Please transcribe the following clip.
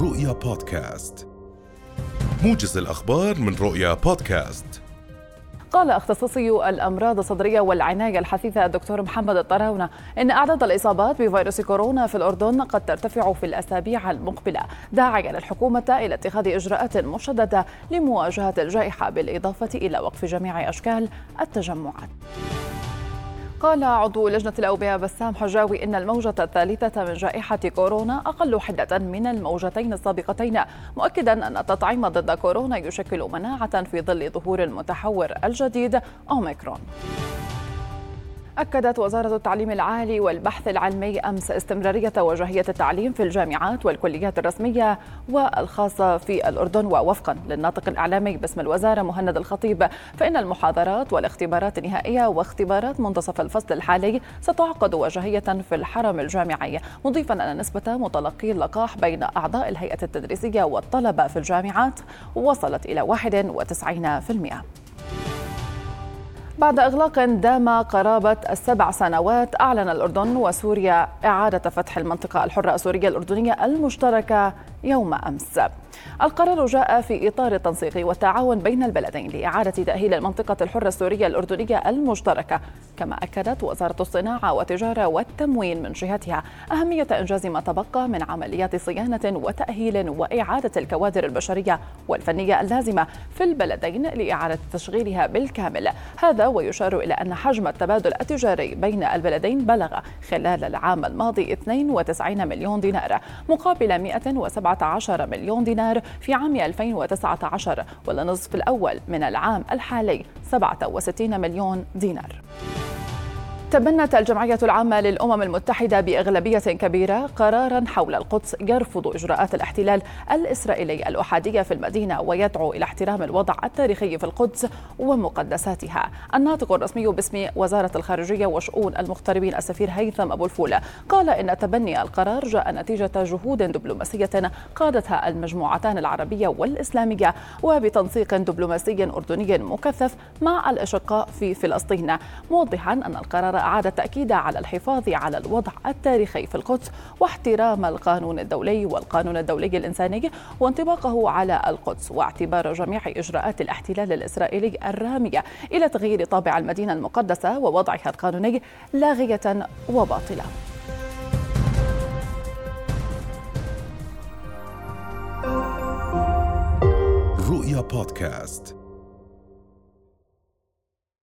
رؤيا بودكاست. موجز الأخبار من رؤيا بودكاست. قال اختصاصي الأمراض الصدرية والعناية الحثيثة الدكتور محمد الطراونة إن أعداد الإصابات بفيروس كورونا في الأردن قد ترتفع في الأسابيع المقبلة داعيا الحكومة إلى اتخاذ إجراءات مشددة لمواجهة الجائحة بالإضافة إلى وقف جميع أشكال التجمعات. قال عضو لجنة الأوبئة بسام حجاوي إن الموجة الثالثة من جائحة كورونا أقل حدة من الموجتين السابقتين مؤكدا أن التطعيم ضد كورونا يشكل مناعة في ظل ظهور المتحور الجديد أوميكرون. أكدت وزارة التعليم العالي والبحث العلمي أمس استمرارية وجهية التعليم في الجامعات والكليات الرسمية والخاصة في الأردن ووفقا للناطق الإعلامي. باسم الوزارة مهند الخطيب فإن المحاضرات والاختبارات النهائية واختبارات منتصف الفصل الحالي ستعقد وجهية في الحرم الجامعي. مضيفا أن نسبة متلقي اللقاح بين أعضاء الهيئة التدريسية والطلبة في الجامعات وصلت إلى 91% بعد إغلاق دام قرابة السبع سنوات أعلن الأردن وسوريا إعادة فتح المنطقة الحرة السورية الأردنية المشتركة يوم أمس. القرار جاء في إطار التنسيق والتعاون بين البلدين لإعادة تأهيل المنطقة الحرة السورية الأردنية المشتركة. كما أكدت وزارة الصناعة والتجارة والتموين من جهتها أهمية إنجاز ما تبقى من عمليات صيانة وتأهيل وإعادة الكوادر البشرية والفنية اللازمة في البلدين لإعادة تشغيلها بالكامل. هذا ويشار إلى أن حجم التبادل التجاري بين البلدين بلغ خلال العام الماضي 92 مليون دينار مقابل 117 مليون دينار. في عام 2019 والنصف الأول من العام الحالي 67 مليون دينار. تبنت الجمعية العامة للأمم المتحدة بأغلبية كبيرة قرارا حول القدس يرفض إجراءات الاحتلال الإسرائيلي الأحادية في المدينة ويدعو إلى احترام الوضع التاريخي في القدس ومقدساتها. الناطق الرسمي باسم وزارة الخارجية وشؤون المغتربين السفير هيثم أبو الفولة قال إن تبني القرار جاء نتيجة جهود دبلوماسية قادتها المجموعتان العربية والإسلامية وبتنسيق دبلوماسي أردني مكثف مع الأشقاء في فلسطين موضحا أن القرار أعاد التأكيد على الحفاظ على الوضع التاريخي في القدس واحترام القانون الدولي والقانون الدولي الإنساني وانطباقه على القدس واعتبار جميع إجراءات الاحتلال الإسرائيلي الرامية إلى تغيير طابع المدينة المقدسة ووضعها القانوني لاغية وباطلة. رؤيا بودكاست.